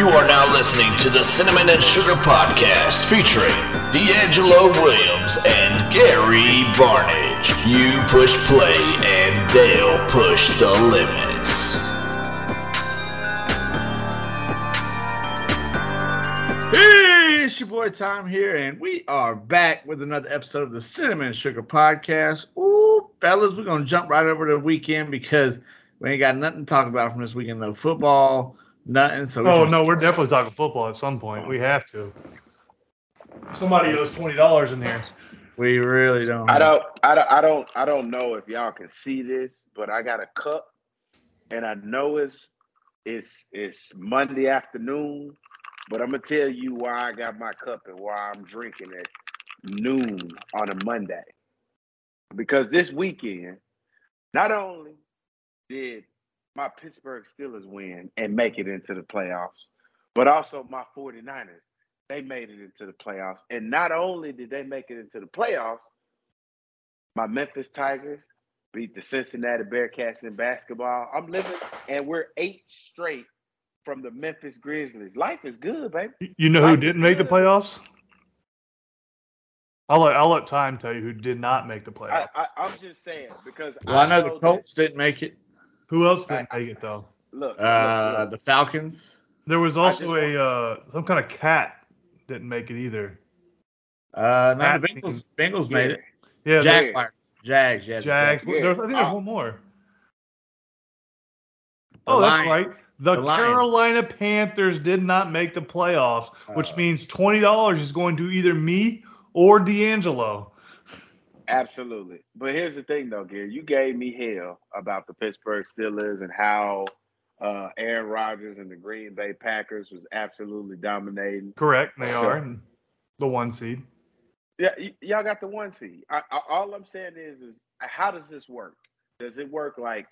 You are now listening to the Cinnamon and Sugar Podcast featuring D'Angelo Williams and Gary Barnage. You push play and they'll push the limits. Hey, it's your boy Tom here, and we are back with another episode of the Cinnamon and Sugar Podcast. Ooh, fellas, we're gonna jump right over to the weekend because we ain't got nothing to talk about from this weekend. No football, nothing. So Oh no, we're definitely talking football at some point. We have to. Somebody owes twenty dollars in here. we really don't. I don't, I don't, I don't, I don't know if y'all can see this, but I got a cup, and I know it's it's it's Monday afternoon, but I'm gonna tell you why I got my cup and why I'm drinking at noon on a Monday. Because this weekend, not only did my Pittsburgh Steelers win and make it into the playoffs, but also my 49ers, they made it into the playoffs. And not only did they make it into the playoffs, my Memphis Tigers beat the Cincinnati Bearcats in basketball. I'm living, and we're eight straight from the Memphis Grizzlies. Life is good, baby. You- You know who Life is didn't make the playoffs? I'll let I'll let time tell you who did not make the playoffs. I, I'm just saying because Well, I know the that- Colts didn't make it. Who else didn't I- make it though? Look, look, Uh, look. the Falcons. There was I just also want- a uh, some kind of cat didn't make it either. Uh, no, the Pat- Bengals. Bengals made it. Yeah, the Jaguars. Jags. Yeah. Jags. Yeah. There- I think there's Uh, one more. The Oh, that's Lions. right. The, The Lions. Carolina Panthers did not make the playoffs, which Uh. means twenty dollars is going to either me or D'Angelo. Absolutely. But here's the thing, though, Gary. You gave me hell about the Pittsburgh Steelers and how uh, Aaron Rodgers and the Green Bay Packers was absolutely dominating. Correct, they Sure. are and the one seed. Yeah, y- y'all got the one seed. I, I, all I'm saying is, is how does this work? Does it work like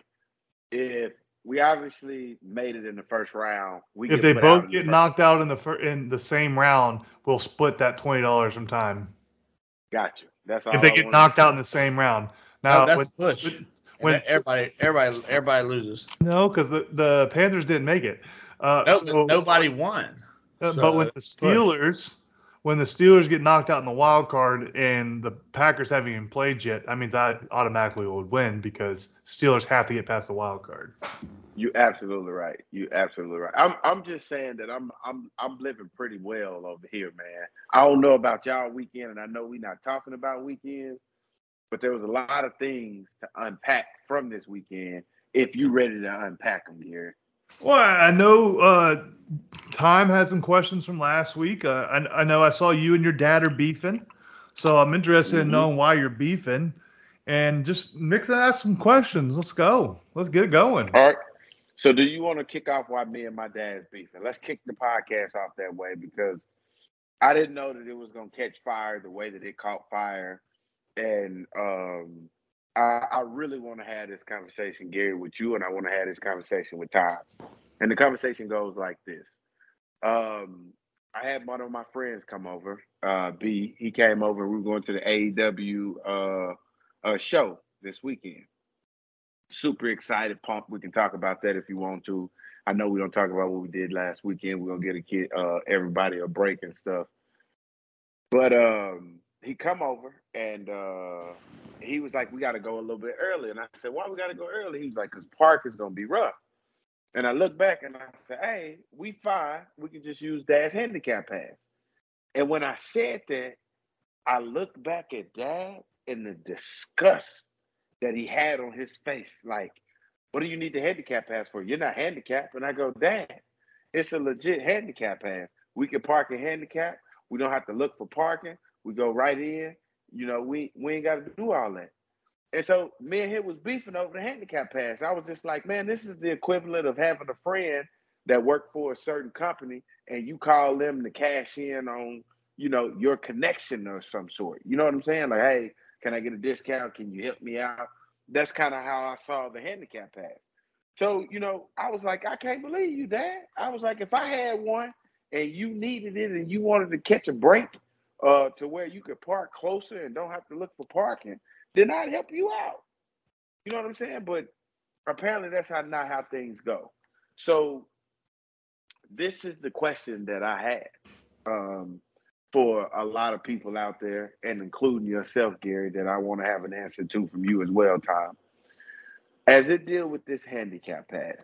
if we obviously made it in the first round? We if they both the get first- knocked out in the fir- in the same round, we'll split that twenty dollars from time. got you. That's all. if they I get knocked out in the same round. No, Now, that's when- a push. when- when- everybody, everybody, everybody loses. no, because the, the Panthers didn't make it. Uh, No, so- nobody won. uh, so but when the it's Steelers, when the Steelers get knocked out in the wild card and the Packers haven't even played yet, that means I automatically would win because Steelers have to get past the wild card. You absolutely right. You absolutely right. I'm I'm just saying that I'm I'm I'm living pretty well over here, man. I don't know about y'all weekend, and I know we're not talking about weekends, but there was a lot of things to unpack from this weekend. If you ready to unpack them, Gary. Well, I know uh, Time had some questions from last week. Uh, I, I know I saw you and your dad are beefing, so I'm interested in Mhm. knowing why you're beefing, and just mix and ask some questions. Let's go. Let's get it going. All right. So, do you want to kick off why me and my dad's beefing? Let's kick the podcast off that way because I didn't know that it was going to catch fire the way that it caught fire, and um, I, really want to have this conversation, Gary, with you, and I want to have this conversation with Todd. And the conversation goes like this: um, I had one of my friends come over. Uh, B, he came over. We were going to the AEW uh, uh, show this weekend super excited, pumped. We can talk about that if you want to. I know we don't talk about what we did last weekend. We're gonna get a kid, uh, everybody a break and stuff. But um, he come over and uh, he was like, "We got to go a little bit early." And I said, "Why we got to go early?" He was like, "Cause park is gonna be rough." And I look back and I said, "Hey, we fine. We can just use Dad's handicap pass." And when I said that, I looked back at Dad and the disgust that he had on his face. Like, what do you need the handicap pass for? You're not handicapped. And I go, Dad, it's a legit handicap pass. We can park a handicap. We don't have to look for parking. We go right in. You know, we we ain't got to do all that. And so me and him was beefing over the handicap pass. I was just like, man, this is the equivalent of having a friend that worked for a certain company and you call them to cash in on, you know, your connection or some sort. You know what I'm saying? Like, hey, can I get a discount? Can you help me out? That's kind of how I saw the handicap pass. So, you know, I was like, I can't believe you, Dad. I was like, if I had one and you needed it and you wanted to catch a break uh, to where you could park closer and don't have to look for parking, then I'd help you out. You know what I'm saying? But apparently that's how not how things go. So this is the question that I had um, for a lot of people out there, and including yourself, Gary, that I want to have an answer to from you as well, Tom. As it deal with this handicap pass,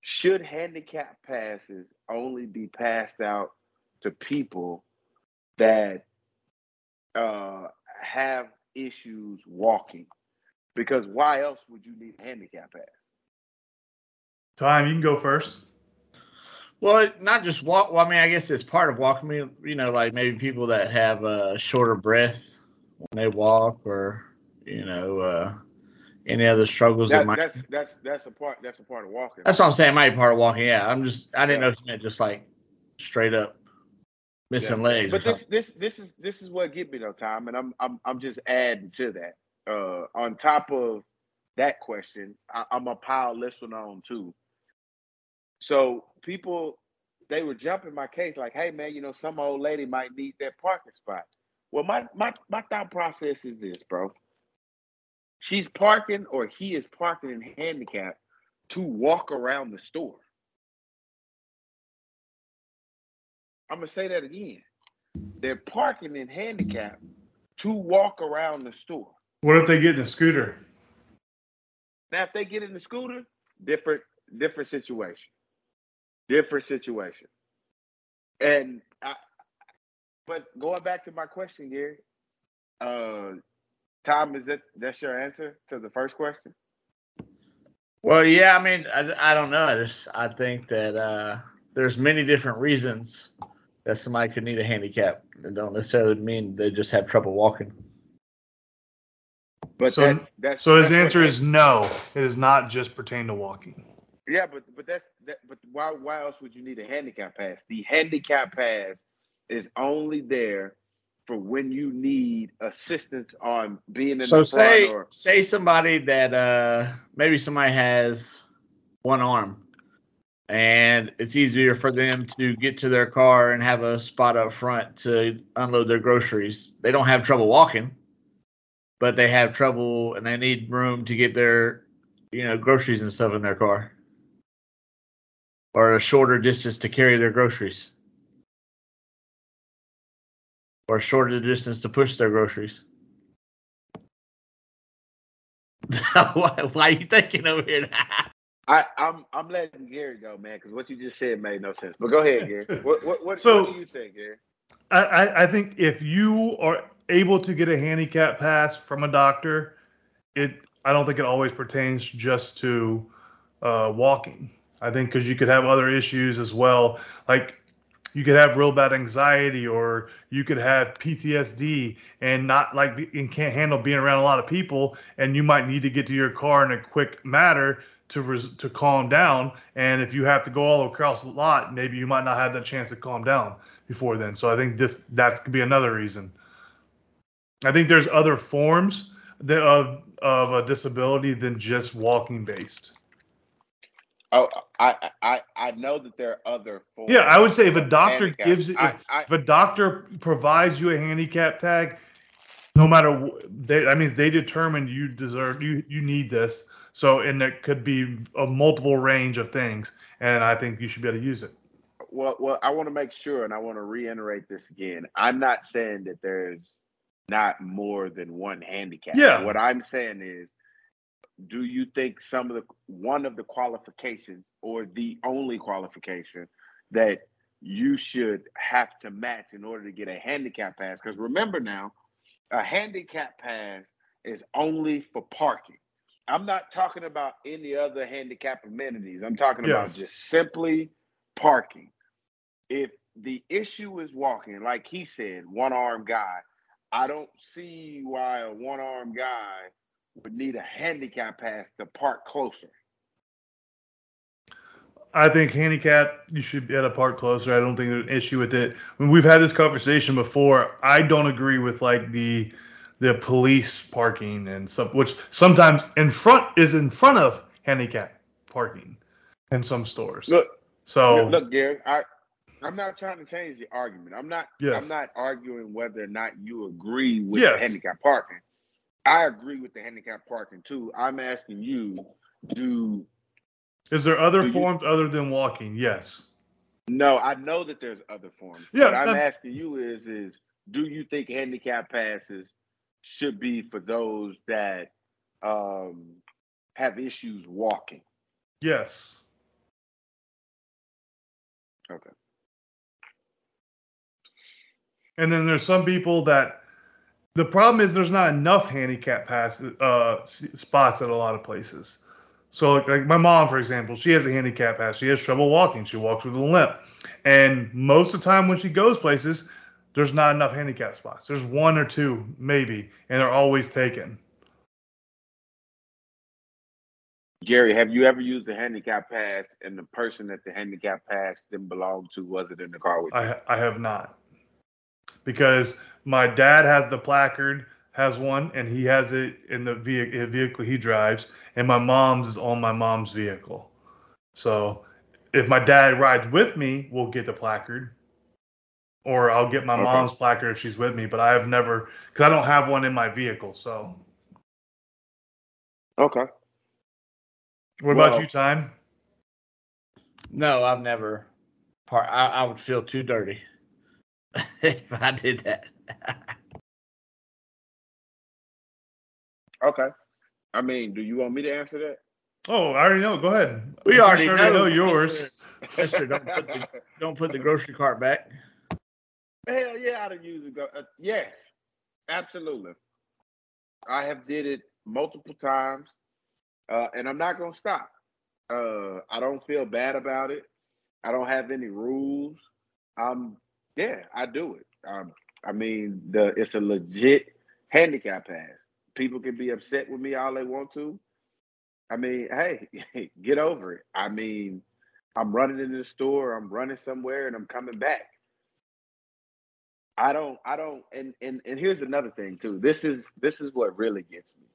should handicap passes only be passed out to people that uh, have issues walking? Because why else would you need a handicap pass? Time, you can go first. Well, not just walk. Well, I mean, I guess it's part of walking. Me, you know, like maybe people that have a shorter breath when they walk, or you know, uh, any other struggles that, That, might. that's that's that's a part. That's a part of walking. That's what I'm saying. It might be part of walking. Yeah, I'm just. I didn't Yeah. know if you meant just like straight up missing Yeah. legs. But this this this is this is what get me though, Tom, and I'm I'm I'm just adding to that. Uh, on top of that question, I, I'm a pile this one on too. So people, they were jumping my case like, "Hey man, you know, some old lady might need that parking spot." Well, my my my thought process is this, bro. She's parking, or he is parking in handicap to walk around the store. I'm gonna say that again. They're parking in handicap to walk around the store. What if they get in a scooter? Now, if they get in the scooter, different, different situation, different situation. And I, but going back to my question, Gary, uh, Tom, is that that's your answer to the first question? Well, yeah. I mean, I, I don't know. I just I think that uh, there's many different reasons that somebody could need a handicap. That don't necessarily mean they just have trouble walking. But So- that's, that's So his that's what answer is no. It does not just pertain to walking. Yeah, but but that's that. But why why else would you need a handicap pass? The handicap pass is only there for when you need assistance on being in So the front say or say somebody that uh maybe somebody has one arm and it's easier for them to get to their car and have a spot up front to unload their groceries. They don't have trouble walking, but they have trouble and they need room to get their you know groceries and stuff in their car. Or a shorter distance to carry their groceries. Or a shorter distance to push their groceries. why, why are you thinking over here? I I'm I'm letting Gary go, man, because what you just said made no sense. But go ahead, Gary. What what what, So- what do you think, Gary? I, I, think if you are able to get a handicap pass from a doctor, it I don't think it always pertains just to uh, walking. I think because you could have other issues as well, like you could have real bad anxiety or you could have PTSD and not like be- and can't handle being around a lot of people, and you might need to get to your car in a quick matter to res- to calm down. And if you have to go all across the lot, maybe you might not have that chance to calm down before then. So I think this that could be another reason. I think there's other forms that, of of a disability than just walking based. Oh, I I I know that there are other forms. Yeah, I would say if a doctor handicap. gives it, if, I, if a doctor provides you a handicap tag, no matter wh- they, that means they determined you deserve you you need this. So and it could be a multiple range of things, and I think you should be able to use it. Well, well, I want to make sure, and I want to reiterate this again. I'm not saying that there's not more than one handicap. Yeah. What I'm saying is, do you think some of the one of the qualifications or the only qualification that you should have to match in order to get a handicap pass? Because remember now, a handicap pass is only for parking. I'm not talking about any other handicap amenities. I'm talking about just simply parking. If the issue is walking, like he said, one armed guy, I don't see why a one armed guy would need a handicap pass to park closer. I think handicap, you should be at a park closer. I don't think there's an issue with it. When we've had this conversation before, I don't agree with like the the police parking and some which sometimes in front is in front of handicap parking in some stores. Look, so look, Gary, I I'm not trying to change the argument. I'm not Yes. I'm not arguing whether or not you agree with Yes. the handicap parking. I agree with the handicap parking too. I'm asking you, do is there other do you- forms other than walking? Yes. No, I know that there's other forms. Yeah, what I'm that- asking you is, is do you think handicap passes should be for those that um, have issues walking? Yes. Okay. And then there's some people that the problem is there's not enough handicap pass uh, spots at a lot of places. So like, like my mom, for example, she has a handicap pass. She has trouble walking. She walks with a limp, and most of the time when she goes places, there's not enough handicap spots. There's one or two maybe, and they're always taken. Gary, have you ever used a handicap pass and the person that the handicap pass didn't belong to wasn't in the car with you? I I have not because my dad has the placard, has one, and he has it in the vehicle, vehicle he drives, and my mom's is on my mom's vehicle. So if my dad rides with me, we'll get the placard, or I'll get my Okay. mom's placard if she's with me. But I have never because I don't have one in my vehicle. So Okay. what about you, time? No, I've never. Part. I, I would feel too dirty if I did that. Okay. I mean, do you want me to answer that? Oh, I already know. Go ahead. We already I know, yours. Mister, don't put the don't put the grocery cart back. Hell yeah, I'd have used it. Uh, yes, absolutely. I have did it multiple times, uh, and I'm not gonna stop. Uh, I don't feel bad about it. I don't have any rules. Um, yeah, I do it. Um, I mean, the it's a legit handicap pass. People can be upset with me all they want to. I mean, hey, get over it. I mean, I'm running into the store, I'm running somewhere, and I'm coming back. I don't, I don't, and and and here's another thing too. This is this is what really gets me.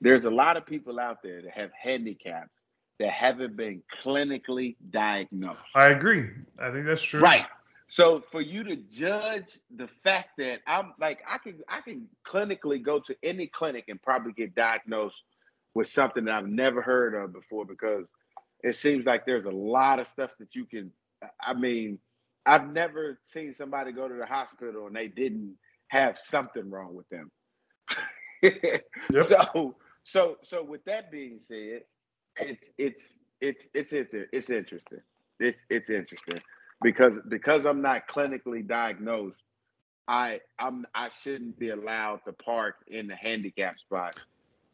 There's a lot of people out there that have handicaps that haven't been clinically diagnosed. I agree. I think that's true. Right. So for you to judge the fact that I'm like I can I can clinically go to any clinic and probably get diagnosed with something that I've never heard of before because it seems like there's a lot of stuff that you can I mean I've never seen somebody go to the hospital and they didn't have something wrong with them. Yep. So so so with that being said, it's it's it's it's it's it's interesting. It's it's interesting because because I'm not clinically diagnosed, I I'm I shouldn't be allowed to park in the handicap spot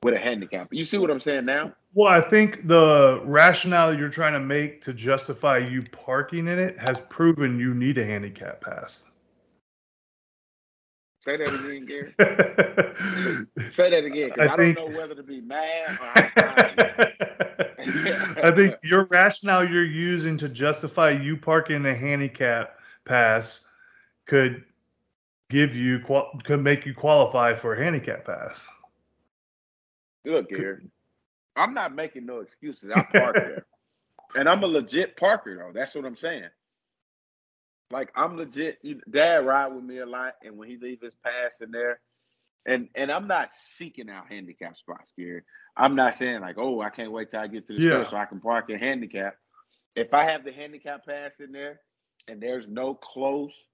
with a handicap. You see what I'm saying now? Well, I think the rationale you're trying to make to justify you parking in it has proven you need a handicap pass. Say that again, Gary. Say that again, because I I, think- don't know whether to be mad or I'm. I think your rationale you're using to justify you parking a handicap pass could give you qual- could make you qualify for a handicap pass. Look, Gary, I'm not making no excuses. I park there. And I'm a legit parker though. That's what I'm saying. Like I'm legit. Dad ride with me a lot, and when he leave his pass in there, and and I'm not seeking out handicap spots, Gary. I'm not saying like, oh, I can't wait till I get to the Yeah. store so I can park in handicap. If I have the handicap pass in there, and there's no close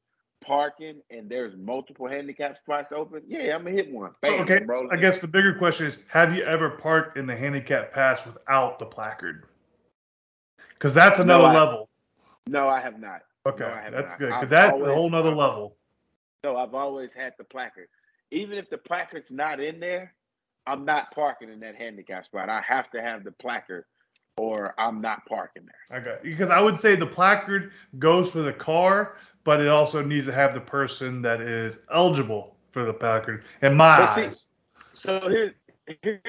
parking, and there's multiple handicap spots open, yeah, I'm gonna hit one. Bam, okay, I guess the bigger question is: Have you ever parked in the handicap pass without the placard? Because that's No, another I- level. No, I have not. Okay, No, have that's not. good because that's a whole nother I've- level. No, I've always had the placard. Even if the placard's not in there, I'm not parking in that handicap spot. I have to have the placard or I'm not parking there. Okay, because I would say the placard goes for the car, but it also needs to have the person that is eligible for the placard. In my But see- eyes, So here's here's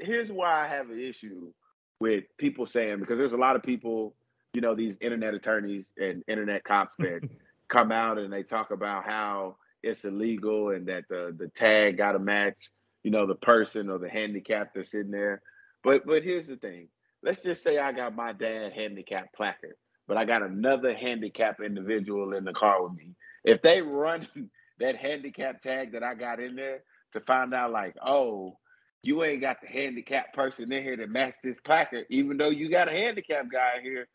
here's why I have an issue with people saying because there's a lot of people, you know, these internet attorneys and internet cops that come out and they talk about how it's illegal and that the the tag got to match, you know, the person or the handicap that's in there. But but here's the thing. Let's just say I got my dad handicap placard, but I got another handicap individual in the car with me. If they run that handicap tag that I got in there to find out like, oh, you ain't got the handicap person in here to match this placard, even though you got a handicap guy here.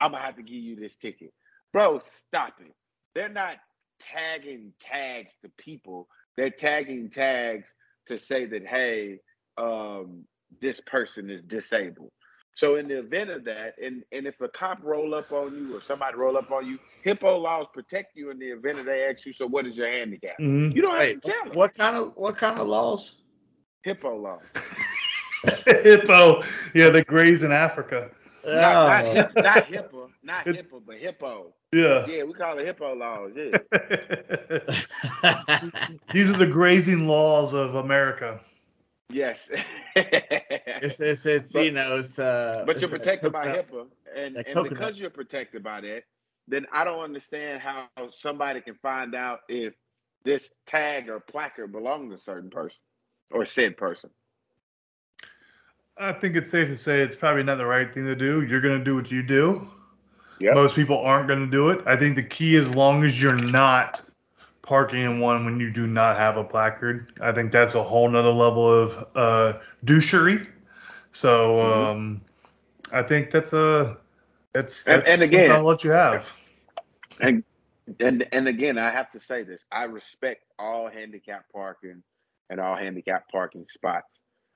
I'm gonna have to give you this ticket. Bro, stop it. They're not tagging tags to people. They're tagging tags to say that, hey, um, this person is disabled. So in the event of that, and, and if a cop roll up on you or somebody roll up on you, HIPPO laws protect you in the event of they ask you, so what is your handicap? Mhm. You don't have Hey, to tell them. what kind of what kind of laws? HIPPO laws. Hippo, yeah, the grays in Africa. Not, not, Oh. hip, not hippo, not It- HIPAA, but HIPPO. Yeah. Yeah, we call it HIPPO laws. Yeah. These are the grazing laws of America. Yes. it's, it's, it's But- you know it's uh But you're protected by coconut- HIPAA, and, and coconut. because you're protected by that, then I don't understand how somebody can find out if this tag or placard belongs to a certain person or said person. I think it's safe to say it's probably not the right thing to do. You're going to do what you do. Yep. Most people aren't going to do it. I think the key, as long as you're not parking in one when you do not have a placard, I think that's a whole nother level of uh, douchery. So Mhm. um, I think that's a that's, And- that's and something again- I'll let you have. And and and again, I have to say this: I respect all handicap parking and all handicap parking spots.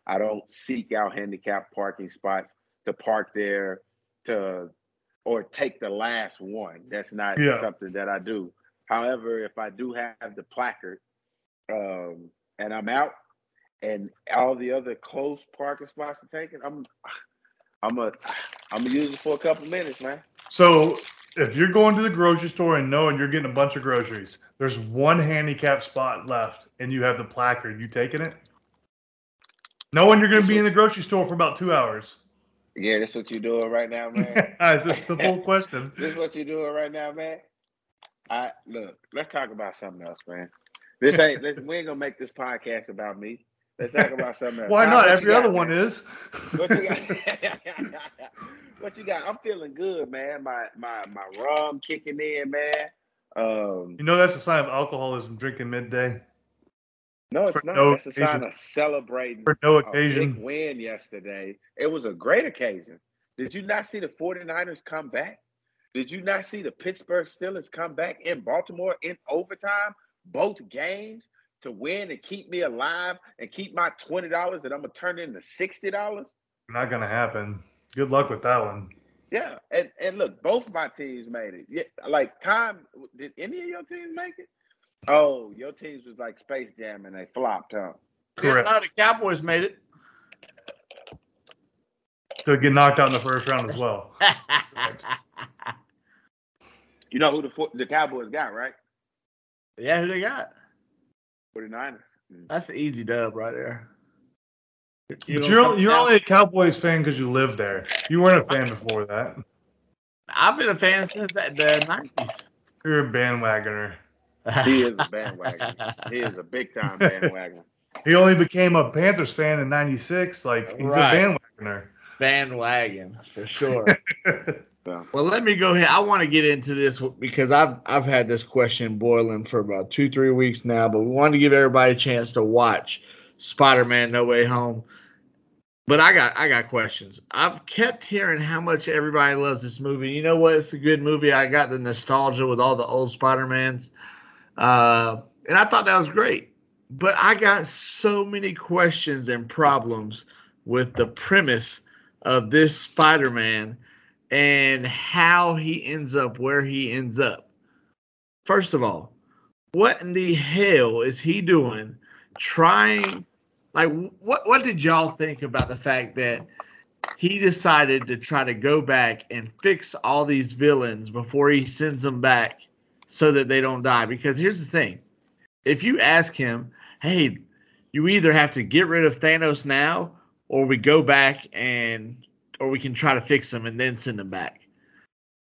I don't seek out handicap parking spots to park there to or take the last one. That's not Yeah. something that I do. However, if I do have the placard um, and I'm out, and all the other close parking spots are taken, I'm I'm a I'm gonna use it for a couple minutes, man. So if you're going to the grocery store and knowing you're getting a bunch of groceries, there's one handicap spot left, and you have the placard. You taking it? Knowing you're going to be in the grocery store for about two hours. Yeah, that's what you're doing right now, man. That's the full question. this is what you're doing right now, man. I look. Let's talk about something else, man. This ain't. This, we ain't gonna make this podcast about me. Let's talk about something else. Why not? you Every got, other one man? is. What you got? what you got? I'm feeling good, man. My my my rum kicking in, man. Um, You know that's a sign of alcoholism. Drinking midday no, it's not. no That's a sign of celebrating for no a big occasion. win yesterday. It was a great occasion. Did you not see the 49ers come back? Did you not see the Pittsburgh Steelers come back in Baltimore in overtime, both games, to win and keep me alive and keep my $20 that I'm going to turn into $60? Not gonna happen. Good luck with that one. Yeah. And, and look, both my teams made it. Yeah, like, time, did any of your teams make it? Oh, your teams was like Space Jam and they flopped, huh? Correct. No, the Cowboys made it. To get knocked out in the first round as well. You know who the, the Cowboys got, right? yeah, who they got? 49ers. Mm. That's an easy dub right there. But you're you're down- only a Cowboys fan because you live there. You weren't a fan before that. I've been a fan since the nineties. You're a bandwagoner. He is a bandwagon. He is a big time bandwagon. He only became a Panthers fan in '96. Like he's Right. a bandwagoner. bandwagon for sure. So, Well, let me go ahead. I want to get into this because I've I've had this question boiling for about two three weeks now, but we wanted to give everybody a chance to watch Spider-Man: No Way Home. But I got I got questions. I've kept hearing how much everybody loves this movie. You know what? It's a good movie. I got the nostalgia with all the old Spider-Mans, uh, and I thought that was great. But I got so many questions and problems with the premise of this Spider-Man and how he ends up where he ends up. First of all, what in the hell is he doing trying like what what did y'all think about the fact that he decided to try to go back and fix all these villains before he sends them back so that they don't die because here's the thing. If you ask him, "Hey, you either have to get rid of Thanos now or we go back and or we can try to fix them and then send them back.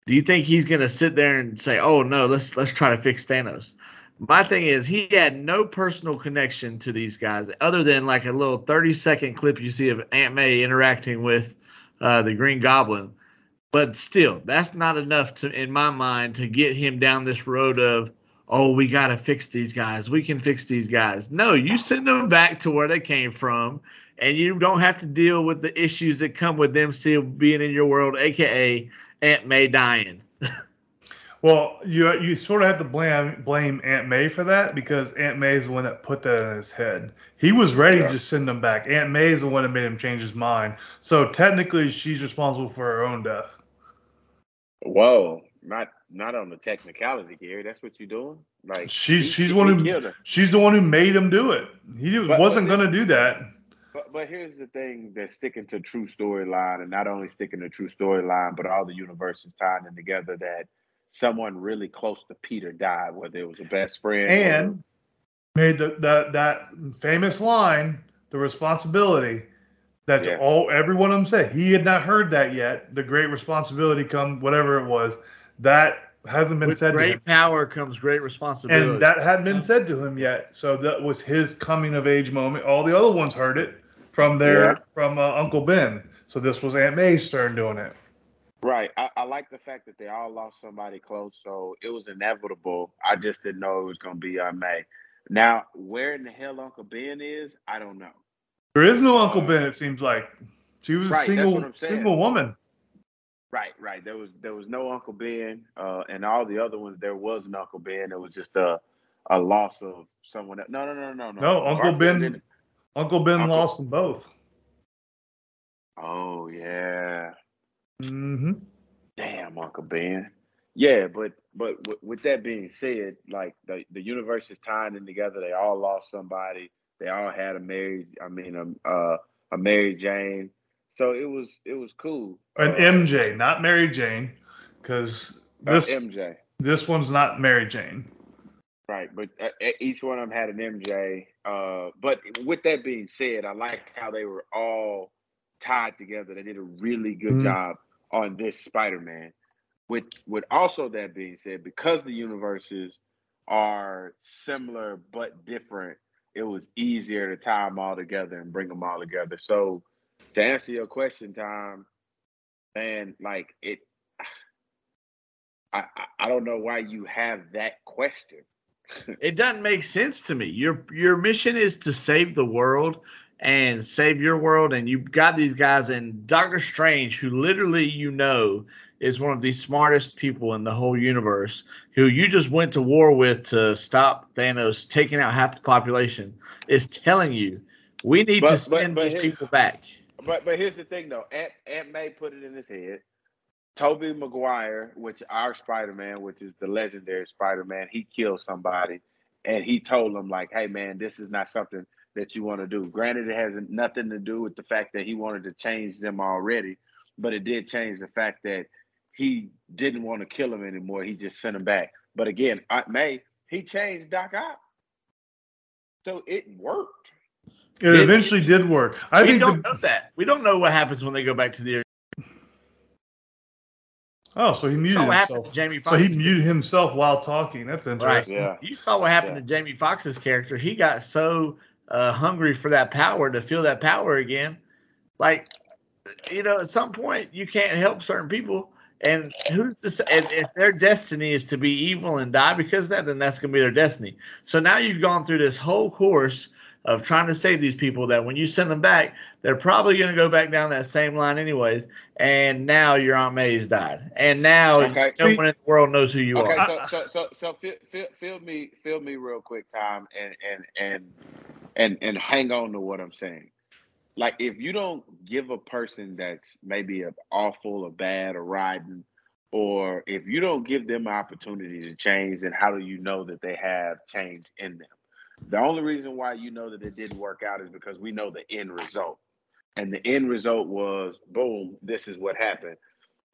Do you think he's gonna sit there and say, "Oh no, let's let's try to fix Thanos"? My thing is, he had no personal connection to these guys other than like a little thirty second clip you see of Aunt May interacting with uh, the Green Goblin. But still, that's not enough to, in my mind, to get him down this road of, "Oh, we got to fix these guys. We can fix these guys." No, you send them back to where they came from and you don't have to deal with the issues that come with them still being in your world, aka Aunt May dying. Well, you you sort of have to blame blame Aunt May for that because Aunt May is the one that put that in his head. He was ready Yeah. to just send them back. Aunt May is the one that made him change his mind. So technically, she's responsible for her own death. Whoa, not not on the technicality, Gary. That's what you're doing. Like She's- she's he one who- her. She's the one who made him do it. He But- wasn't going to do that. But but here's the thing that sticking to true storyline, and not only sticking to true storyline, but all the universes tying them together. That someone really close to Peter died, whether it was a best friend And made the, that that famous line, the responsibility that Yeah. all every one of them said. He had not heard that yet. The great responsibility come whatever it was. That hasn't been With said to him. great power comes great responsibility. and that hadn't been said to him yet. So that was his coming of age moment. All the other ones heard it from their Yeah. from uh, Uncle Ben. So this was Aunt May's turn doing it. Right. I, I like the fact that they all lost somebody close, so it was inevitable. I just didn't know it was going to be Aunt May. Now, where in the hell Uncle Ben is, I don't know. There is no Uncle Ben. It seems like she was Right, a single what I'm saying. single woman. Right, right. There was there was no Uncle Ben, uh, and all the other ones there was an Uncle Ben. It was just a a loss of someone. Else. No, no, no, no, no. No, Uncle Garfield Ben. Uncle Ben Uncle- lost them both. Oh yeah. hmm Damn, Uncle Ben. Yeah, but but with, with that being said, like the the universe is tying them together. They all lost somebody. They all had a Mary. I mean, a uh, a Mary Jane. So it was it was cool. An Uh, MJ, not Mary Jane, because uh, this MJ. this one's not Mary Jane. Right, but uh, each one of them had an MJ. Uh, but with that being said, I like how they were all tied together. They did a really good Mhm. job on this Spider-Man. With with also that being said, because the universes are similar but different, it was easier to tie them all together and bring them all together. So to answer your question, Tom, man, like it, I I, I don't know why you have that question. It doesn't make sense to me. Your your mission is to save the world and save your world, and you've got these guys and Doctor Strange, who literally you know is one of the smartest people in the whole universe, who you just went to war with to stop Thanos taking out half the population, is telling you we need But- to but- send but these here- people back. But but here's the thing though, Aunt Aunt May put it in his head. Tobey Maguire, which our Spider Man, which is the legendary Spider Man, he killed somebody, and he told him like, "Hey man, this is not something that you want to do." Granted, it has nothing to do with the fact that he wanted to change them already, but it did change the fact that he didn't want to kill him anymore. He just sent him back. But again, Aunt May, he changed Doc Ock, so it worked. It It- eventually did work. I we think. don't The, know that. We don't know what happens when they go back to the. Oh, so he muted saw what happened himself. to Jamie So he muted himself while talking. That's Right. interesting. Yeah. You saw what happened Yeah. to Jamie Foxx's character. He got so uh, hungry for that power to feel that power again. Like, you know, at some point you can't help certain people. And who's to say if, if their destiny is to be evil and die because of that, then that's going to be their destiny. So now you've gone through this whole course of trying to save these people that when you send them back, they're probably going to go back down that same line anyways. And now your Aunt May's died. And now Okay. no See- one in the world knows who you Okay, are. so so so so feel, feel, me feel me real quick, Tom, and and and and and hang on to what I'm saying. Like if you don't give a person that's maybe a awful or bad or riding, or if you don't give them an opportunity to change, then how do you know that they have change in them? The only reason why you know that it didn't work out is because we know the end result. And the end result was boom, this is what happened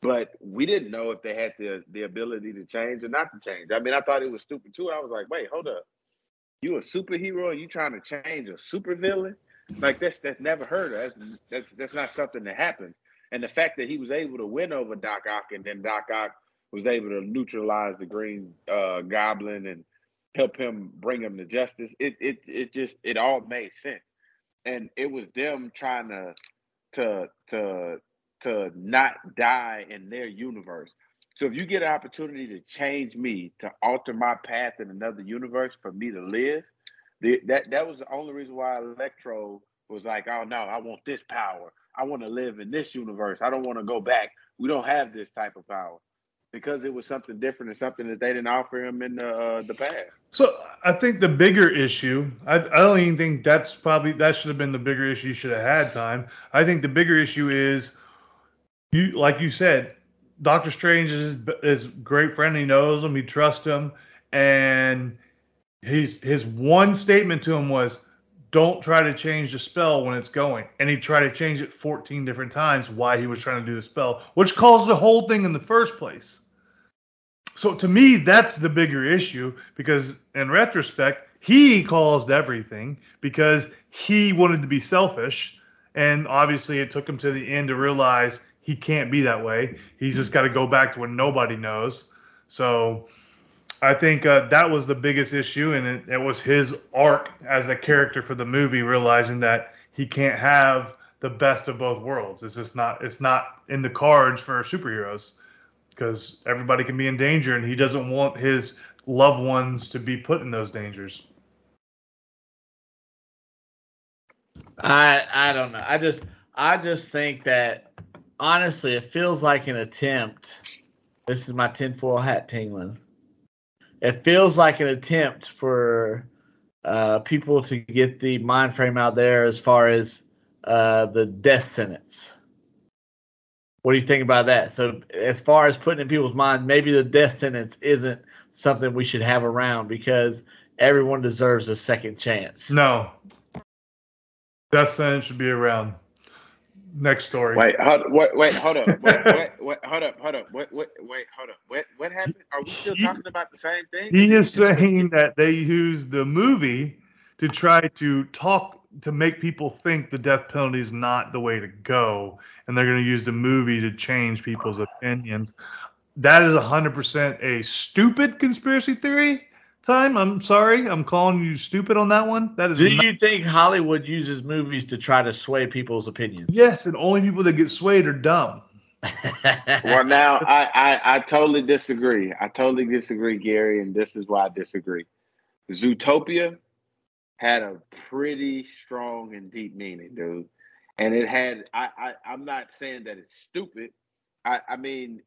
but we didn't know if they had the the ability to change or not to change. I mean, I thought it was stupid too. I was like, wait, hold up, you a superhero and you trying to change a supervillain? Like that's that's never heard of. That's, that's that's not something that happened. And the fact that he was able to win over Doc Ock and then Doc Ock was able to neutralize the Green uh, Goblin and help him bring him to justice, it it it just it all made sense. And it was them trying to to to to not die in their universe. So if you get an opportunity to change me, to alter my path in another universe for me to live, the, that that was the only reason why Electro was like, "Oh no, I want this power. I want to live in this universe. I don't want to go back. We don't have this type of power because it was something different and something that they didn't offer him in the uh, the past. So I think the bigger issue, I, I don't even think that's probably that should have been the bigger issue. You should have had time. I think the bigger issue is you, like you said, Doctor Strange is his great friend. He knows him. He trusts him, and his his one statement to him was, "Don't try to change the spell when it's going." And he tried to change it 14 different times. Why he was trying to do the spell, which caused the whole thing in the first place. So to me, that's the bigger issue because in retrospect, he caused everything because he wanted to be selfish. And obviously, it took him to the end to realize he can't be that way. He's just got to go back to what nobody knows. So I think uh, that was the biggest issue. And it, it was his arc as a character for the movie, realizing that he can't have the best of both worlds. It's just not, it's not in the cards for superheroes because everybody can be in danger and he doesn't want his loved ones to be put in those dangers. I I don't know. I just I just think that honestly, it feels like an attempt. This is my tinfoil hat tingling. It feels like an attempt for uh, people to get the mind frame out there as far as uh, the death sentence. What do you think about that? So, as far as putting in people's mind, maybe the death sentence isn't something we should have around because everyone deserves a second chance. No. Death sentence should be around. Next story. Wait, hold, wait, wait, hold up, wait, wait, wait, hold up, hold up, wait, wait, wait, hold up. What, what happened? Are we still He- talking about the same thing? He is saying that they used the movie to try to talk to make people think the death penalty is not the way to go, and they're going to use the movie to change people's opinions. That is 100% a stupid conspiracy theory. Time. I'm sorry. I'm calling you stupid on that one. That is Do not- you think Hollywood uses movies to try to sway people's opinions? yes, and only people that get swayed are dumb. Well, now I, I I totally disagree. I totally disagree, Gary, and this is why I disagree. Zootopia had a pretty strong and deep meaning, dude, and it had. I, I I'm not saying that it's stupid. I I mean,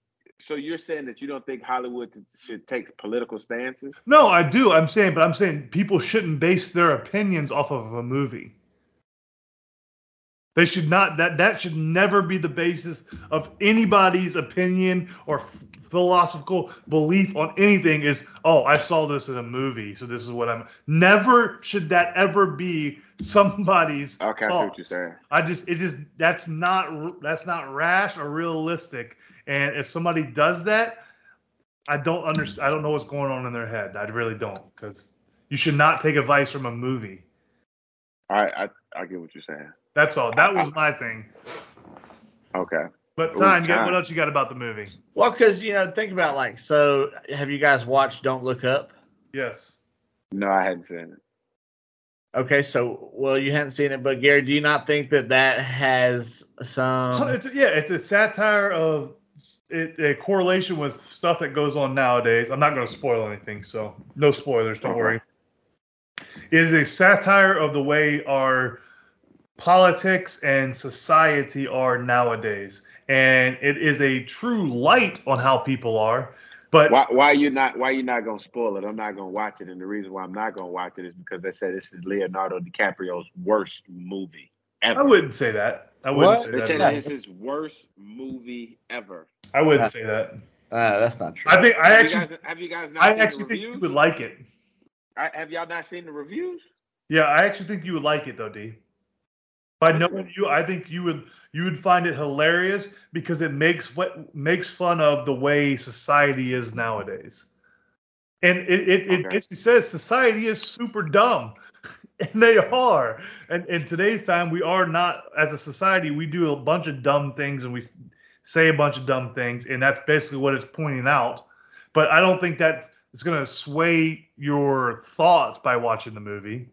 so you're saying that you don't think Hollywood should take political stances? No, I do. I'm saying, but I'm saying people shouldn't base their opinions off of a movie. They should not that that should never be the basis of anybody's opinion or f- philosophical belief on anything is oh I saw this in a movie so this is what I'm never should that ever be somebody's Okay, I see what you're saying. I just it just that's not that's not rash or realistic. And if somebody does that, I don't understand. I don't know what's going on in their head. I really don't because you should not take advice from a movie. I I I get what you're saying. That's all. That was my thing. Okay. But time, get time. what else you got about the movie? well, because you know, think about like, so have you guys watched Don't Look Up? Yes. No, I hadn't seen it. Okay, so well, you hadn't seen it, but Gary, do you not think that that has some? it's, yeah, it's a satire of it, a correlation with stuff that goes on nowadays. I'm not going to spoil anything, so no spoilers. Don't worry. It is a satire of the way our politics and society are nowadays, and it is a true light on how people are. But Why why you not why you not gonna spoil it? I'm not gonna watch it, and the reason why I'm not gonna watch it is because they said this is Leonardo DiCaprio's worst movie ever. I wouldn't say that. I wouldn't What? say They that. said at all. this is his worst movie ever. I wouldn't say that. Uh, that's not true. I think I have actually, you guys, have you guys not I seen actually the think you would like it. I, have y'all not seen the reviews? Yeah, I actually think you would like it though, D. By knowing you, I think you would you would find it hilarious because it makes what makes fun of the way society is nowadays. And it it, it Okay. basically says society is super dumb. And they are. And in today's time, we are not as a society, we do a bunch of dumb things and we say a bunch of dumb things, and that's basically what it's pointing out. But I don't think that it's gonna sway your thoughts by watching the movie.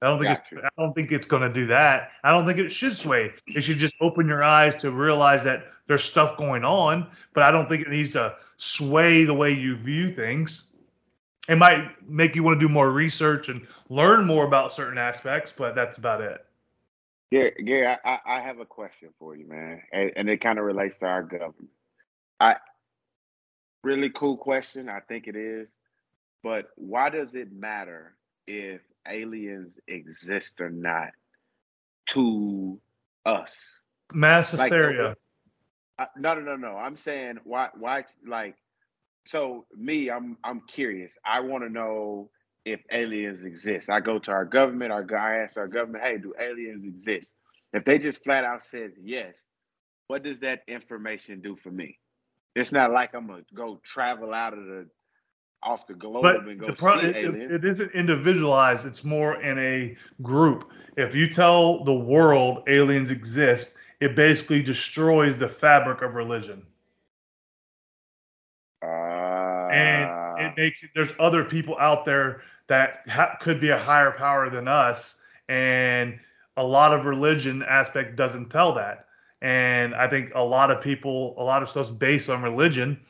I don't think it's. I don't think it's going to do that. I don't think it should sway. It should just open your eyes to realize that there's stuff going on, but I don't think it needs to sway the way you view things. It might make you want to do more research and learn more about certain aspects, but that's about it. Gary, Gary I, I, have a question for you, man, and, and it kind of relates to our government. I really cool question. I think it is, but why does it matter if aliens exist or not to us? Mass hysteria. Uh, no, no, no, no. I'm saying why, why, like, so me, I'm, I'm curious. I want to know if aliens exist. I go to our government. Our guy asks our government, "Hey, do aliens exist?" If they just flat out says yes, what does that information do for me? It's not like I'm gonna go travel out of the off the globe But and go pro- see it, aliens. it isn't individualized. It's more in a group. If you tell the world aliens exist, it basically destroys the fabric of religion, and Ah, it makes it, there's other people out there that ha- could be a higher power than us, and a lot of religion aspect doesn't tell that. And I think a lot of people, a lot of stuff's based on religion.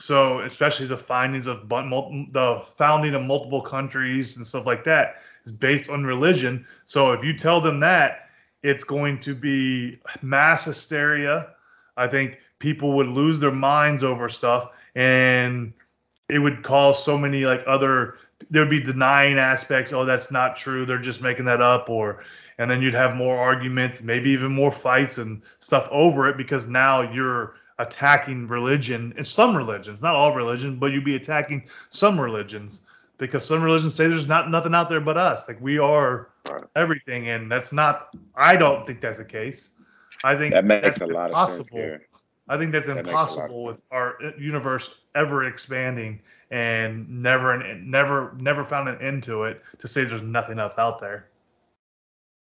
So, especially the findings of the founding of multiple countries and stuff like that is based on religion. So, if you tell them that, it's going to be mass hysteria. I think people would lose their minds over stuff, and it would cause so many like other. There would be denying aspects. Oh, that's not true. They're just making that up, or and then you'd have more arguments, maybe even more fights and stuff over it because now you're attacking religion and some religions, not all religions, but you'd be attacking some religions because some religions say there's not nothing out there but us. Like we are everything, and that's not. I don't think that's the case. I think that makes a lot of impossible. sense. Gary. I think that's That makes a lot of impossible with our universe ever expanding and never an never never found an end to it to say there's nothing else out there.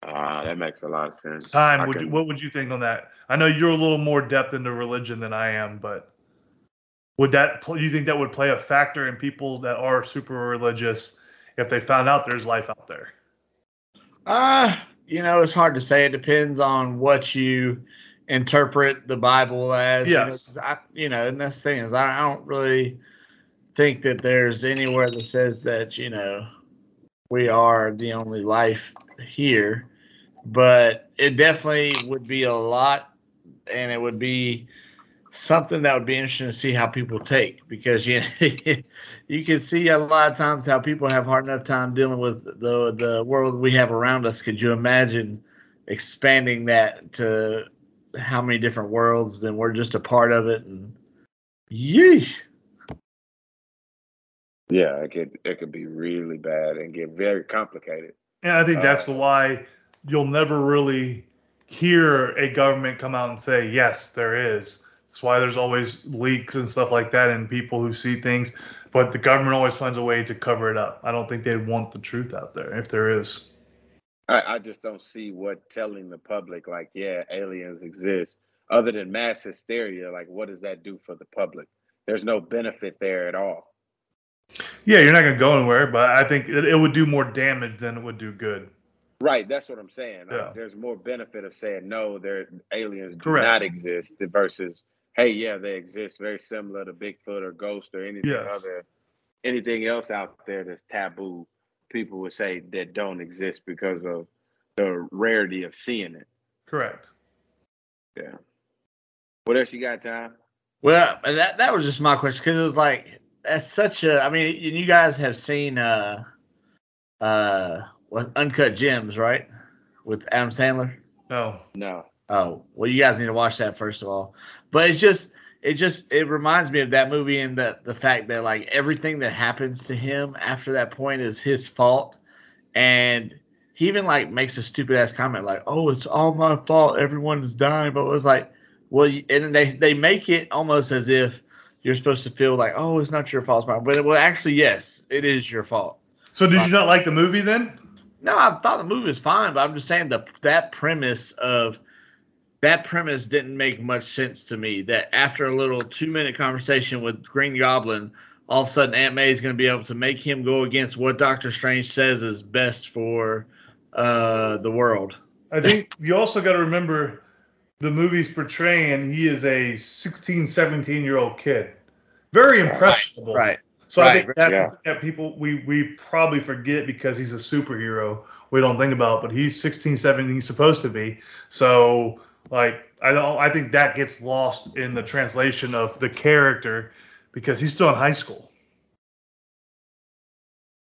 Ah, that makes a lot of sense. Time, I would you what would you think on that? I know you're a little more depth into religion than I am, but would that pl- you think that would play a factor in people that are super religious if they found out there's life out there? Uh, you know, it's hard to say. It depends on what you interpret the Bible as. you know, I, you know, and that's the thing is, I, I don't really think that there's anywhere that says that you know we are the only life here, but it definitely would be a lot, and it would be something that would be interesting to see how people take because you you can see a lot of times how people have hard enough time dealing with the the world we have around us. Could you imagine expanding that to how many different worlds? Then we're just a part of it, and yeesh. Yeah, it could it could be really bad and get very complicated. And I think that's Uh, the why you'll never really hear a government come out and say, yes, there is. That's why there's always leaks and stuff like that and people who see things. But the government always finds a way to cover it up. I don't think they'd want the truth out there if there is. I, I just don't see what telling the public like, yeah, aliens exist, other than mass hysteria. Like, what does that do for the public? There's no benefit there at all. Yeah, you're not going to go anywhere, but I think it, it would do more damage than it would do good. Right, that's what I'm saying. Like, there's more benefit of saying no, there aliens do not exist versus hey, yeah, they exist. Very similar to Bigfoot or ghost or anything Yes. other, anything else out there that's taboo. People would say that don't exist because of the rarity of seeing it. Correct. Yeah. What else you got, Tom? Well, that that was just my question because it was like that's such a. I mean, you guys have seen uh uh what Uncut Gems, right? With Adam Sandler. No. No. Oh, well, you guys need to watch that first of all. But it's just, it just, it reminds me of that movie and the the fact that like everything that happens to him after that point is his fault, and he even like makes a stupid ass comment like, "Oh, it's all my fault. Everyone is dying." But it was like, well, and they they make it almost as if you're supposed to feel like, "Oh, it's not your fault, it's mine." But well, actually, yes, it is your fault. So did you not like the movie then? No, I thought the movie was fine, but I'm just saying the that premise of that premise didn't make much sense to me. That after a little two minute conversation with Green Goblin, all of a sudden Aunt May is going to be able to make him go against what Doctor Strange says is best for uh, the world. I think you also got to remember the movie's portraying he is a 16, 17 year old kid. Very impressionable. Right. So I Right. think that's Yeah. the thing that people we we probably forget because he's a superhero. we don't think about. But he's 16, 17. He's supposed to be. So like I don't. I think that gets lost in the translation of the character because he's still in high school.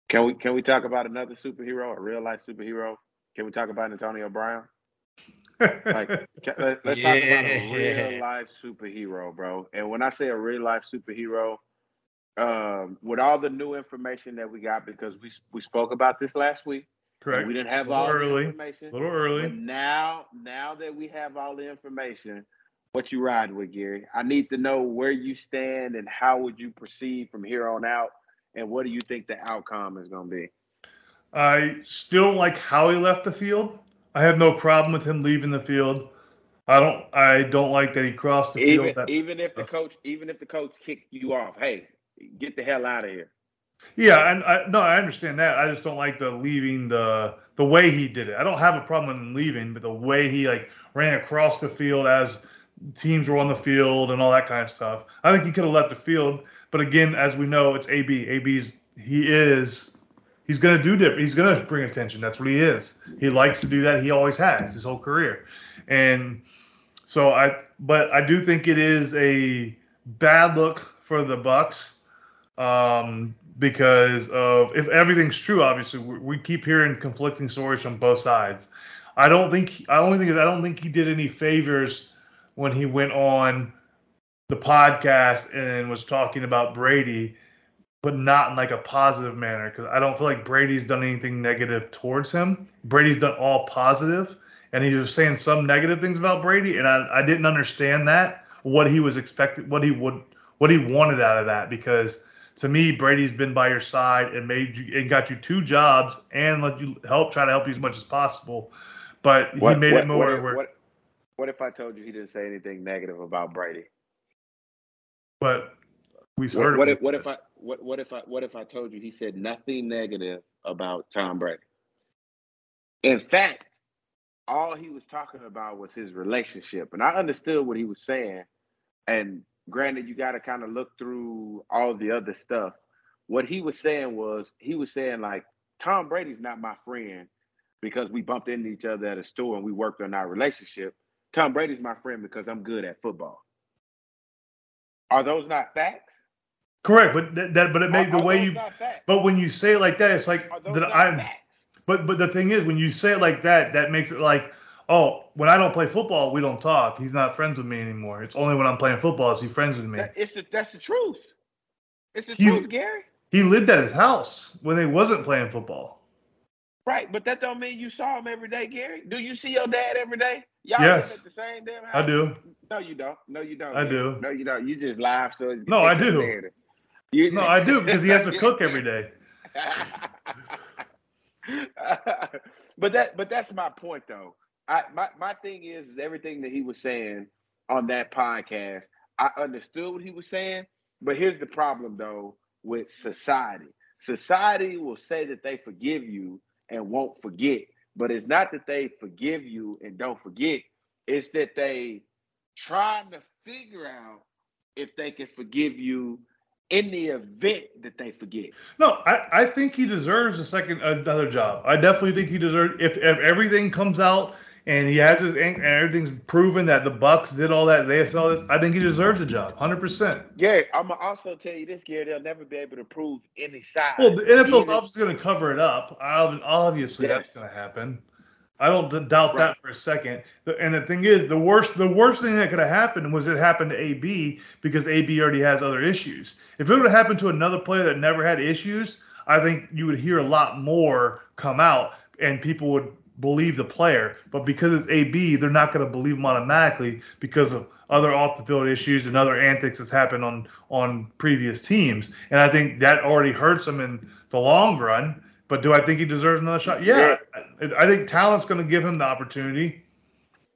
Can we can we talk about another superhero, a real life superhero? Can we talk about Antonio Brown? like let, us yeah. talk about a real life superhero, bro. And when I say a real life superhero, um, with all the new information that we got, because we we spoke about this last week. Correct. We didn't have all early. the information. A little early. But now, now that we have all the information, what you ride with, Gary? I need to know where you stand and how would you proceed from here on out, and what do you think the outcome is going to be? I still like how he left the field. I have no problem with him leaving the field. I don't. I don't like that he crossed the even, field. That, even if the coach, even if the coach kicked you off, hey, get the hell out of here. Yeah, and I no, I understand that. I just don't like the leaving the the way he did it. I don't have a problem with him leaving, but the way he like ran across the field as teams were on the field and all that kind of stuff. I think he could have left the field, but again, as we know, it's AB. AB's he is he's going to do different. He's going to bring attention. That's what he is. He likes to do that. He always has his whole career, and so I. But I do think it is a bad look for the Bucs um, because of if everything's true. Obviously, we, we keep hearing conflicting stories from both sides. I don't think. I only think I don't think he did any favors when he went on the podcast and was talking about Brady, but not in like a positive manner. Because I don't feel like Brady's done anything negative towards him. Brady's done all positive, and he was saying some negative things about Brady, and I, I didn't understand that what he was expected, what he would, what he wanted out of that. Because to me, Brady's been by your side and made you and got you two jobs and let you help try to help you as much as possible. But what, he made what, it more what, where. What, if I told you he didn't say anything negative about Brady? But we heard. What if what if I what what if I what if I told you he said nothing negative about Tom Brady? In fact, all he was talking about was his relationship, and I understood what he was saying. And granted, you got to kind of look through all the other stuff. What he was saying was he was saying like Tom Brady's not my friend because we bumped into each other at a store and we worked on our relationship. Tom Brady's my friend because I'm good at football. Are those not facts? Correct, but that, that but it made the way you. But when you say it like that, it's like that I'm. Facts? But but the thing is, when you say it like that, that makes it like, oh, when I don't play football, we don't talk. He's not friends with me anymore. It's only when I'm playing football is he friends with me. That, it's the, that's the truth. It's the he, truth, Gary. He lived at his house when he wasn't playing football. Right, but that don't mean you saw him every day, Gary. Do you see your dad every day? Y'all yes. at the same damn house? I do. No, you don't. No, you don't. I do. No, you don't. You just laugh so. No, I do. You, no, I do because he has to cook every day. but that, but that's my point though. I my my thing is, is everything that he was saying on that podcast. I understood what he was saying, but here's the problem though with society. Society will say that they forgive you and won't forget. But it's not that they forgive you and don't forget, it's that they trying to figure out if they can forgive you in the event that they forget. No, I, I think he deserves a second another job. I definitely think he deserves if if everything comes out and he has his ink, and everything's proven that the Bucs did all that, they saw this. I think he deserves a job, hundred percent. Yeah, I'm gonna also tell you this, Gary. They'll never be able to prove any side. Well, the NFL's obviously going to cover it up. Obviously, that's going to happen. I don't doubt right. that for a second. And the thing is, the worst the worst thing that could have happened was it happened to AB because AB already has other issues. If it would have happened to another player that never had issues, I think you would hear a lot more come out and people would believe the player. But because it's AB, they're not going to believe him automatically because of other off the field issues and other antics that's happened on on previous teams. And I think that already hurts him in the long run. But do I think he deserves another shot? Yeah, yeah. I, I think talent's going to give him the opportunity.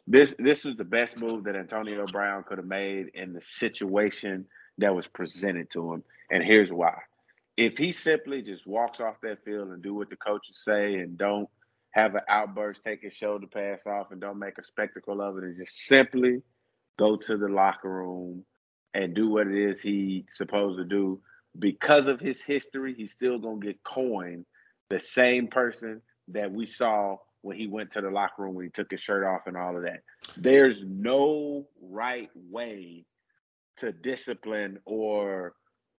This this was the best move that Antonio Brown could have made in the situation that was presented to him, and here's why: if he simply just walks off that field and do what the coaches say and don't have an outburst, take his shoulder pass off, and don't make a spectacle of it, and just simply go to the locker room and do what it is he's supposed to do. Because of his history, he's still gonna get coined the same person that we saw when he went to the locker room when he took his shirt off and all of that. There's no right way to discipline or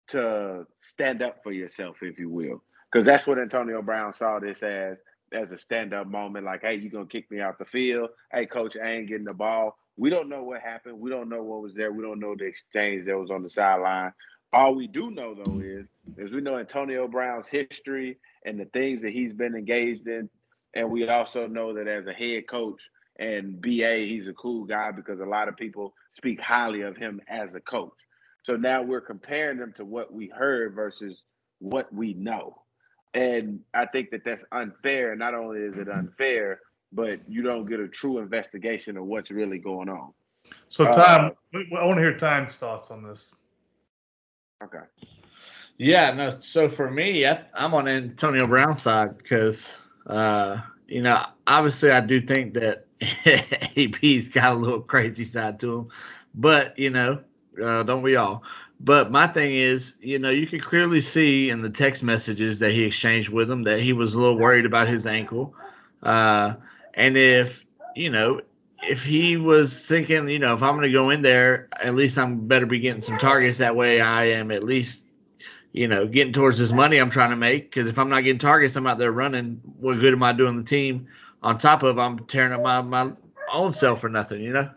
to stand up for yourself, if you will. Because that's what Antonio Brown saw this as as a stand up moment. Like, hey, you gonna kick me out the field? Hey, coach, I ain't getting the ball. We don't know what happened. We don't know what was there. We don't know the exchange that was on the sideline. All we do know though is is we know Antonio Brown's history and the things that he's been engaged in, and we also know that as a head coach and BA, he's a cool guy because a lot of people speak highly of him as a coach. So now we're comparing them to what we heard versus what we know. And I think that that's unfair. Not only is it unfair, but you don't get a true investigation of what's really going on. So, Tom, uh, I want to hear Tom's thoughts on this. Okay. Yeah, no. So for me, I, am on Antonio Brown's side because, uh, you know, obviously I do think that AB's got a little crazy side to him, but you know, uh, don't we all? But my thing is, you know, you can clearly see in the text messages that he exchanged with him that he was a little worried about his ankle. Uh, and if, you know, if he was thinking, you know, if I'm going to go in there, at least I'm better be getting some targets. That way I am at least, you know, getting towards this money I'm trying to make. Because if I'm not getting targets, I'm out there running. What good am I doing the team? On top of I'm tearing up my, my own self for nothing, you know?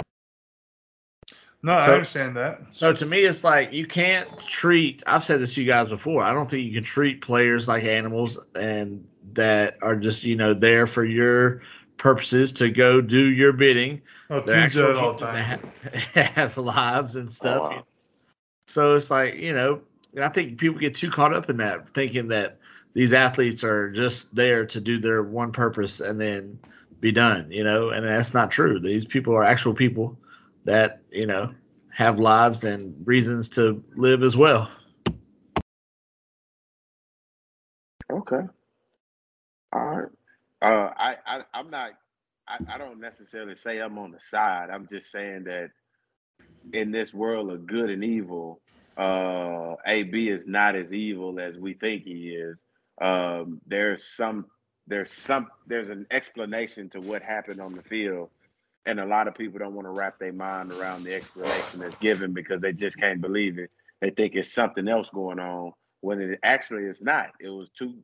No, so, I understand that. So to me, it's like you can't treat. I've said this to you guys before. I don't think you can treat players like animals and that are just you know there for your purposes to go do your bidding. Oh, They're actual all the time. Have, have lives and oh, stuff. Oh, wow. So it's like you know, I think people get too caught up in that, thinking that these athletes are just there to do their one purpose and then be done. You know, and that's not true. These people are actual people that you know have lives and reasons to live as well. Okay. All right. Uh, I, I I'm not. I, I don't necessarily say I'm on the side. I'm just saying that in this world of good and evil, uh, AB is not as evil as we think he is. Um, there's some there's some there's an explanation to what happened on the field and a lot of people don't want to wrap their mind around the explanation that's given because they just can't believe it. They think it's something else going on when it actually is not. It was two.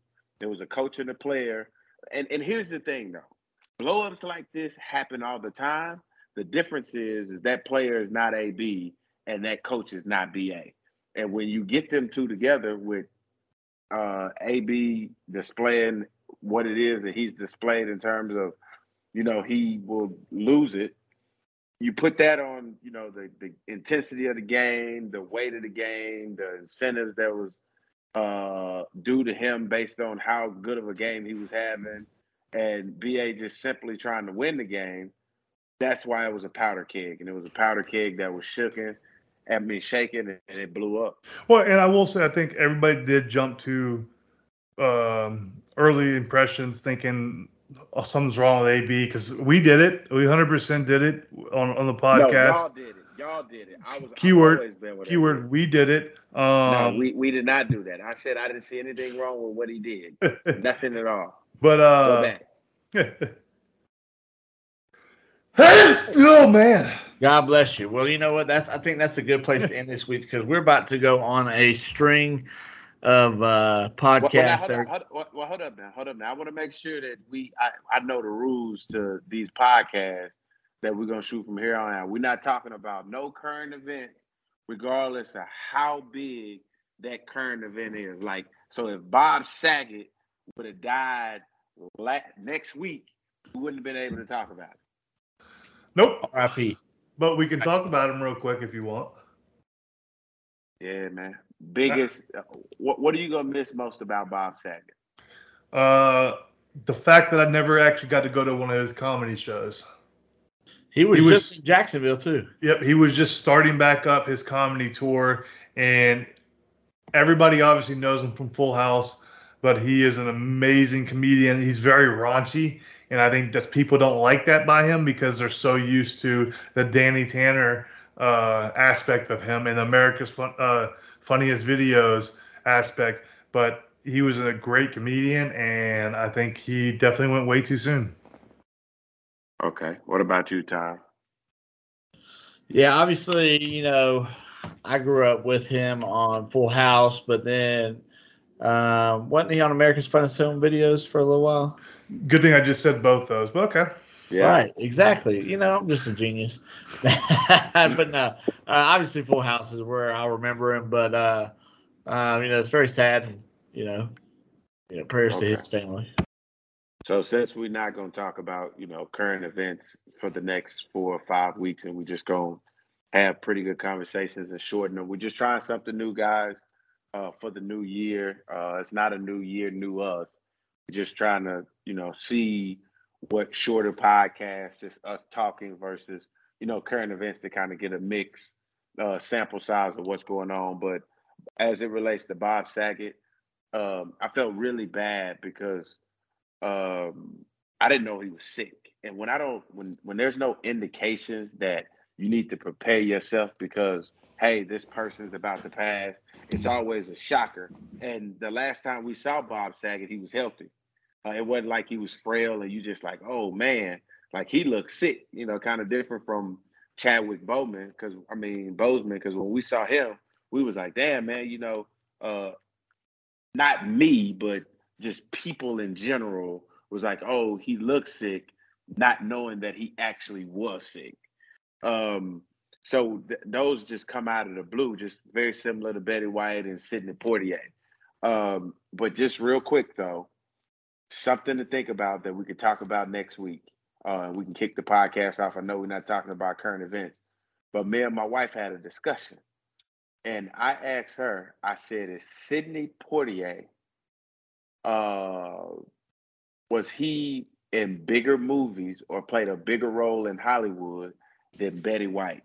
It was a coach and a player, and and here's the thing though, blowups like this happen all the time. The difference is is that player is not AB and that coach is not BA. And when you get them two together with uh, AB displaying what it is that he's displayed in terms of you know, he will lose it. You put that on, you know, the, the intensity of the game, the weight of the game, the incentives that was uh, due to him based on how good of a game he was having, and BA just simply trying to win the game. That's why it was a powder keg, and it was a powder keg that was shooken, I mean shaking, and it blew up. Well, and I will say, I think everybody did jump to um, early impressions, thinking oh, something's wrong with AB because we did it. We 100% did it on, on the podcast. No, y'all did it. Y'all did it. I was keyword. keyword. We did it. Um, no, we, we did not do that. I said I didn't see anything wrong with what he did. Nothing at all. But uh, oh man. God bless you. Well, you know what? That's I think that's a good place to end this week because we're about to go on a string of uh, podcasts. Well, hold, hold, well, hold up now. Hold up now. I want to make sure that we I, I know the rules to these podcasts that we're gonna shoot from here on out. We're not talking about no current events, regardless of how big that current event is. Like, so if Bob Saget would have died la- next week, we wouldn't have been able to talk about it. Nope. RIP. But we can talk about him real quick if you want. Yeah, man. Biggest. Uh, what What are you gonna miss most about Bob Saget? Uh, the fact that I never actually got to go to one of his comedy shows. He was, he was just in Jacksonville too. Yep, he was just starting back up his comedy tour, and everybody obviously knows him from Full House, but he is an amazing comedian. He's very raunchy, and I think that people don't like that by him because they're so used to the Danny Tanner uh, aspect of him and America's fun, uh, funniest videos aspect. But he was a great comedian, and I think he definitely went way too soon. Okay. What about you, Tom? Yeah, obviously, you know, I grew up with him on Full House, but then um, wasn't he on America's Funniest Home Videos for a little while? Good thing I just said both those, but okay. Yeah. Right, exactly. You know, I'm just a genius. but no, uh, obviously, Full House is where I remember him. But uh, uh, you know, it's very sad. You know, you know, prayers Okay. to his family. So since we're not going to talk about you know current events for the next four or five weeks, and we're just going to have pretty good conversations and shorten them, we're just trying something new, guys, uh, for the new year. Uh, it's not a new year, new us. We're just trying to you know see what shorter podcasts is us talking versus you know current events to kind of get a mix uh, sample size of what's going on. But as it relates to Bob Saget, um, I felt really bad because um, I didn't know he was sick. And when I don't, when when there's no indications that you need to prepare yourself because hey, this person's about to pass, it's always a shocker. And the last time we saw Bob Saget, he was healthy. Uh, it wasn't like he was frail and you just like, oh man, like he looked sick. You know, kind of different from Chadwick Boseman because I mean Boseman because when we saw him, we was like, damn man, you know, uh, not me, but just people in general was like, oh, he looks sick, not knowing that he actually was sick. Um, so th- those just come out of the blue, just very similar to Betty White and Sidney Poitier. Um, but just real quick though, something to think about that we could talk about next week. Uh, we can kick the podcast off. I know we're not talking about current events, but me and my wife had a discussion, and I asked her. I said, "Is Sidney Poitier uh, was he in bigger movies or played a bigger role in Hollywood than Betty White?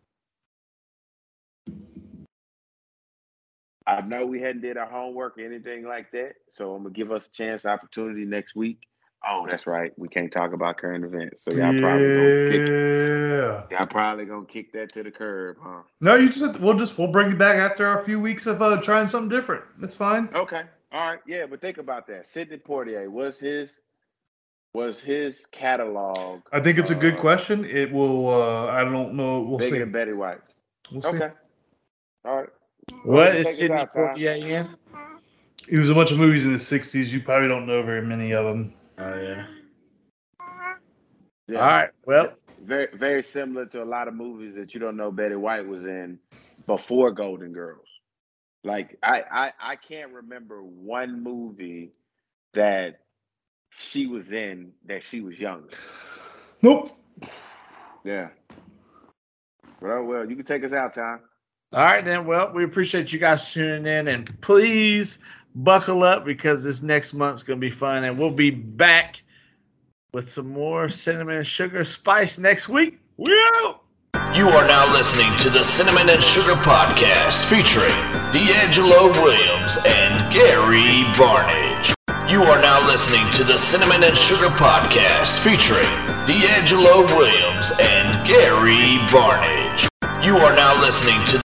I know we hadn't did our homework or anything like that, so I'm gonna give us a chance, opportunity next week. Oh, that's right, we can't talk about current events, so y'all probably gonna kick, Yeah. y'all probably gonna kick that to the curb, huh? No, you just we'll just we'll bring you back after a few weeks of uh, trying something different. That's fine. Okay, all right, yeah, but think about that. Sidney Poitier was his was his catalog I think it's a good Uh, question. It will. Uh, I don't know. We'll see. Betty White. We'll see. Okay, all right. What Take Sidney out, Tom. Poitier again? He was a bunch of movies in the '60s. You probably don't know very many of them. Oh yeah. Yeah. All right. Well, very very similar to a lot of movies that you don't know Betty White was in before Golden Girls. Like I I, I can't remember one movie that she was in that she was younger. Nope. Yeah. Well, well, you can take us out, Tom. All right then. Well, we appreciate you guys tuning in, and please buckle up because this next month's gonna be fun, and we'll be back with some more cinnamon and sugar spice next week. You are now listening to the Cinnamon and Sugar Podcast featuring DeAngelo Williams and Gary Barnidge. You are now listening to the Cinnamon and Sugar Podcast featuring DeAngelo Williams and Gary Barnidge. You are now listening to